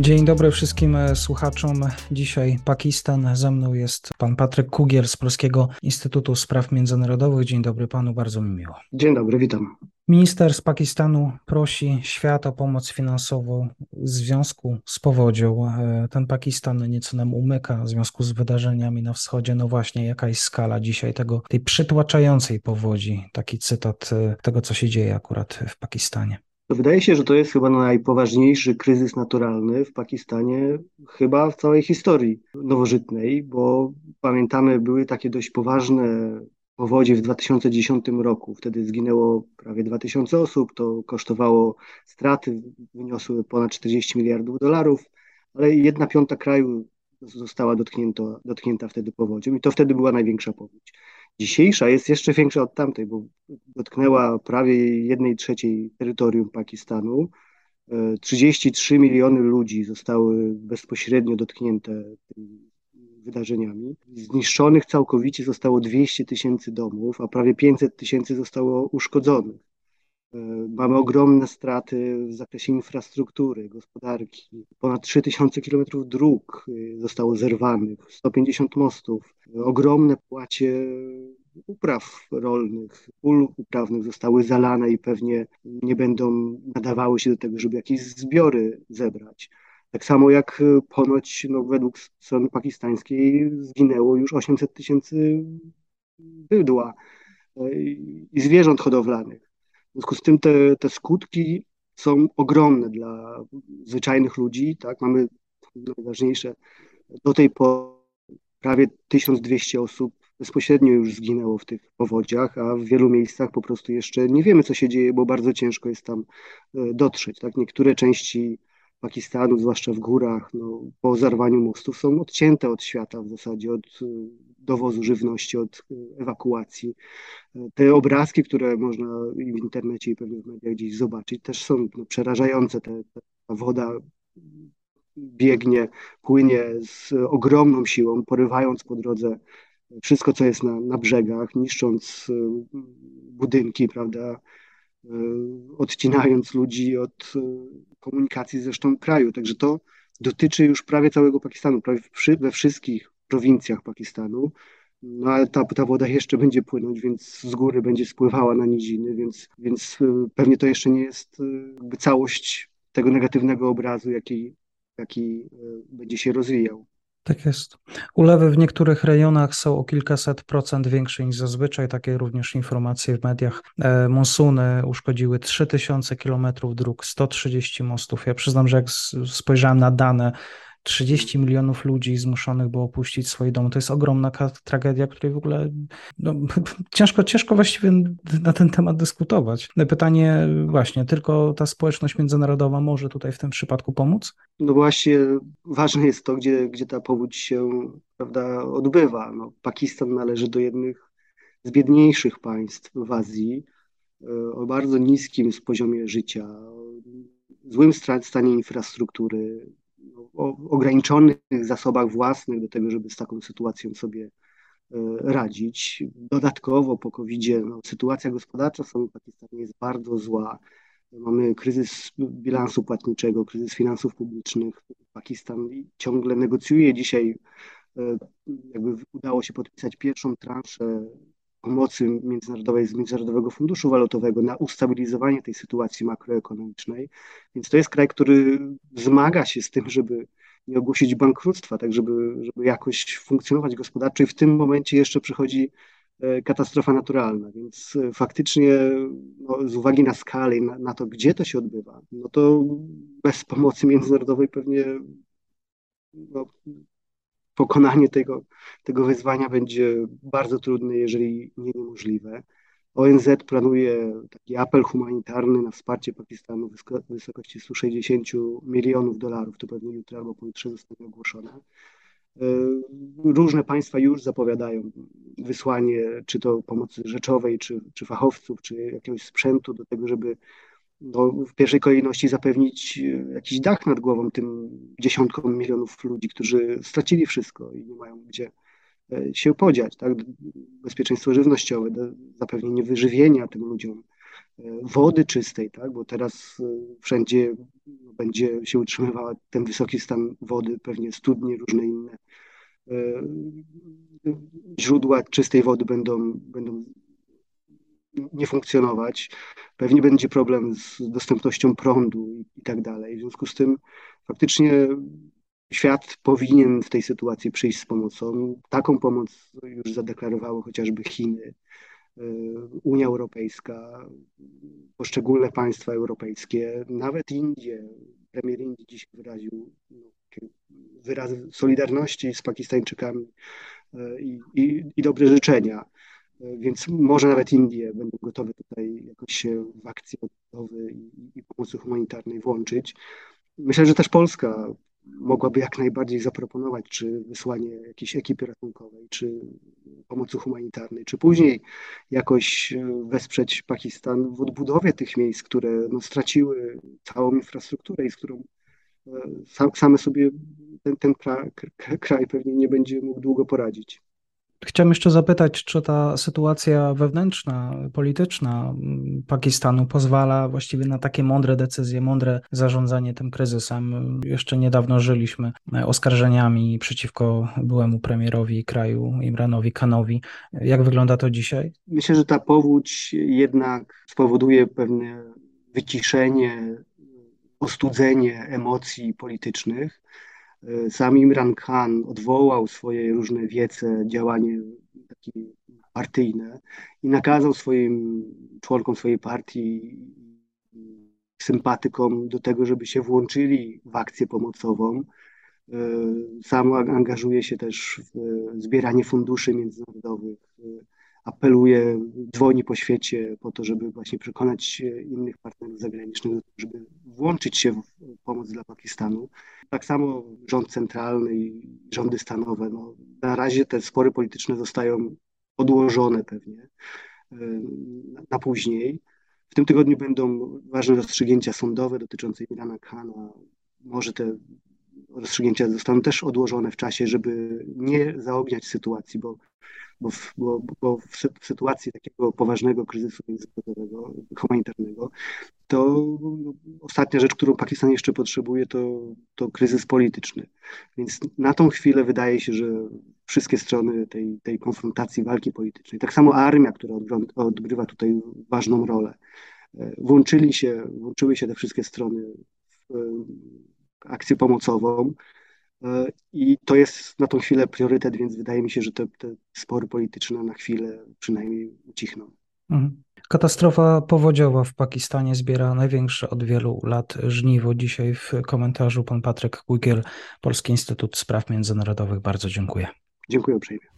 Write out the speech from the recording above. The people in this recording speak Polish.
Dzień dobry wszystkim e, słuchaczom. Dzisiaj Pakistan. Ze mną jest pan Patryk Kugier z Polskiego Instytutu Spraw Międzynarodowych. Dzień dobry panu, bardzo mi miło. Dzień dobry, witam. Minister z Pakistanu prosi świat o pomoc finansową w związku z powodzią. E, ten Pakistan nieco nam umyka w związku z wydarzeniami na wschodzie. No właśnie, jaka jest skala dzisiaj tego, tej przytłaczającej powodzi? Taki cytat e, tego, co się dzieje akurat w Pakistanie. Wydaje się, że to jest chyba najpoważniejszy kryzys naturalny w Pakistanie, chyba w całej historii nowożytnej, bo pamiętamy, były takie dość poważne powodzie w 2010 roku. Wtedy zginęło prawie 2000 osób, to kosztowało straty, wyniosły ponad 40 miliardów dolarów, ale jedna piąta kraju została dotknięta, dotknięta wtedy powodzią i to wtedy była największa powódź. Dzisiejsza jest jeszcze większa od tamtej, bo dotknęła prawie jednej trzeciej terytorium Pakistanu. 33 miliony ludzi zostały bezpośrednio dotknięte tymi wydarzeniami. Zniszczonych całkowicie zostało 200 tysięcy domów, a prawie 500 tysięcy zostało uszkodzonych. E, mamy ogromne straty w zakresie infrastruktury, gospodarki. Ponad 3000 kilometrów dróg e, zostało zerwanych, 150 mostów, ogromne płacie upraw rolnych, pól uprawnych zostały zalane i pewnie nie będą nadawały się do tego, żeby jakieś zbiory zebrać. Tak samo jak ponoć no, według strony pakistańskiej zginęło już 800 tysięcy bydła e, i zwierząt hodowlanych. W związku z tym te, te skutki są ogromne dla zwyczajnych ludzi. Tak? Mamy najważniejsze, do tej pory prawie 1200 osób bezpośrednio już zginęło w tych powodziach, a w wielu miejscach po prostu jeszcze nie wiemy, co się dzieje, bo bardzo ciężko jest tam e, dotrzeć. Tak? Niektóre części Pakistanu, zwłaszcza w górach, no, po zarwaniu mostów są odcięte od świata w zasadzie, od e, dowozu żywności, od e, ewakuacji. Te obrazki, które można w internecie i pewnie w mediach gdzieś zobaczyć, też są no, przerażające. Te, ta woda biegnie, płynie z ogromną siłą, porywając po drodze wszystko, co jest na, na brzegach, niszcząc y, budynki, prawda, odcinając ludzi od komunikacji z resztą kraju. Także to dotyczy już prawie całego Pakistanu, prawie we wszystkich prowincjach Pakistanu. No ale ta, ta woda jeszcze będzie płynąć, więc z góry będzie spływała na niziny, więc, więc pewnie to jeszcze nie jest jakby całość tego negatywnego obrazu, jaki, jaki będzie się rozwijał. Tak jest. Ulewy w niektórych rejonach są o kilkaset procent większe niż zazwyczaj. Takie również informacje w mediach. E, monsuny uszkodziły 3000 kilometrów dróg, 130 mostów. Ja przyznam, że jak spojrzałem na dane 30 milionów ludzi zmuszonych było opuścić swoje domy. To jest ogromna tragedia, której w ogóle no, ciężko, ciężko właściwie na ten temat dyskutować. Pytanie właśnie, tylko ta społeczność międzynarodowa może tutaj w tym przypadku pomóc? No właśnie, ważne jest to, gdzie, gdzie ta powódź się prawda, odbywa. No, Pakistan należy do jednych z biedniejszych państw w Azji, e, o bardzo niskim poziomie życia, złym stanie infrastruktury, o ograniczonych zasobach własnych do tego, żeby z taką sytuacją sobie e, radzić. Dodatkowo po covid no, sytuacja gospodarcza w samym Pakistanie jest bardzo zła. Mamy kryzys bilansu płatniczego, kryzys finansów publicznych. Pakistan ciągle negocjuje dzisiaj, e, jakby udało się podpisać pierwszą transzę pomocy międzynarodowej z Międzynarodowego Funduszu Walutowego na ustabilizowanie tej sytuacji makroekonomicznej. Więc to jest kraj, który zmaga się z tym, żeby nie ogłosić bankructwa, tak żeby, żeby jakoś funkcjonować gospodarczo i w tym momencie jeszcze przychodzi e, katastrofa naturalna, więc e, faktycznie no, z uwagi na skalę i na, na, to, gdzie to się odbywa, no to bez pomocy międzynarodowej pewnie no, pokonanie tego, tego wyzwania będzie bardzo trudne, jeżeli nie niemożliwe. ONZ planuje taki apel humanitarny na wsparcie Pakistanu w wysokości 160 milionów dolarów. To pewnie jutro albo pojutrze zostanie ogłoszone. E, różne państwa już zapowiadają wysłanie czy to pomocy rzeczowej, czy, czy fachowców, czy jakiegoś sprzętu do tego, żeby no, w pierwszej kolejności zapewnić jakiś dach nad głową tym dziesiątkom milionów ludzi, którzy stracili wszystko i nie mają gdzie się podziać, tak? Bezpieczeństwo żywnościowe, zapewnienie wyżywienia tym ludziom, wody czystej, tak? Bo teraz wszędzie będzie się utrzymywał ten wysoki stan wody, pewnie studnie, różne inne źródła czystej wody będą, będą nie funkcjonować. Pewnie będzie problem z dostępnością prądu i, tak dalej. W związku z tym faktycznie świat powinien w tej sytuacji przyjść z pomocą. Taką pomoc już zadeklarowały chociażby Chiny, y, Unia Europejska, poszczególne państwa europejskie, nawet Indie. Premier Indii dziś wyraził no, wyraz solidarności z Pakistańczykami y, i, i, i dobre życzenia. Więc może nawet Indie będą gotowe tutaj jakoś się w akcji odbudowy i, i pomocy humanitarnej włączyć. Myślę, że też Polska mogłaby jak najbardziej zaproponować, czy wysłanie jakiejś ekipy ratunkowej, czy pomocy humanitarnej, czy później jakoś wesprzeć Pakistan w odbudowie tych miejsc, które no, straciły całą infrastrukturę i z którą e, same sobie ten, ten kraj pewnie nie będzie mógł długo poradzić. Chciałem jeszcze zapytać, czy ta sytuacja wewnętrzna, polityczna Pakistanu pozwala właściwie na takie mądre decyzje, mądre zarządzanie tym kryzysem. Jeszcze niedawno żyliśmy oskarżeniami przeciwko byłemu premierowi kraju Imranowi Kanowi. Jak wygląda to dzisiaj? Myślę, że ta powódź jednak spowoduje pewne wyciszenie, ostudzenie emocji politycznych E, sam Imran Khan odwołał swoje różne wiece, działanie takie partyjne i nakazał swoim członkom swojej partii, sympatykom do tego, żeby się włączyli w akcję pomocową. E, sam angażuje się też w zbieranie funduszy międzynarodowych, e, apeluje, dzwoni po świecie po to, żeby właśnie przekonać innych partnerów zagranicznych, żeby włączyć się w pomoc dla Pakistanu. Tak samo rząd centralny i rządy stanowe. No, na razie te spory polityczne zostają odłożone pewnie e, na później. W tym tygodniu będą ważne rozstrzygnięcia sądowe dotyczące Irana Khana. Może te rozstrzygnięcia zostaną też odłożone w czasie, żeby nie zaogniać sytuacji, bo bo w, bo, bo w sytuacji takiego poważnego kryzysu międzynarodowego, humanitarnego, to ostatnia rzecz, którą Pakistan jeszcze potrzebuje, to, to kryzys polityczny. Więc na tą chwilę wydaje się, że wszystkie strony tej, tej konfrontacji, walki politycznej, tak samo armia, która odgrywa tutaj ważną rolę, e, włączyli się, włączyły się te wszystkie strony w akcję pomocową. E, I to jest na tą chwilę priorytet, więc wydaje mi się, że te, te spory polityczne na chwilę przynajmniej ucichną. Mhm. Katastrofa powodziowa w Pakistanie zbiera największe od wielu lat żniwo. Dzisiaj w komentarzu pan Patryk Gugiel, Polski Instytut Spraw Międzynarodowych. Bardzo dziękuję. Dziękuję uprzejmie.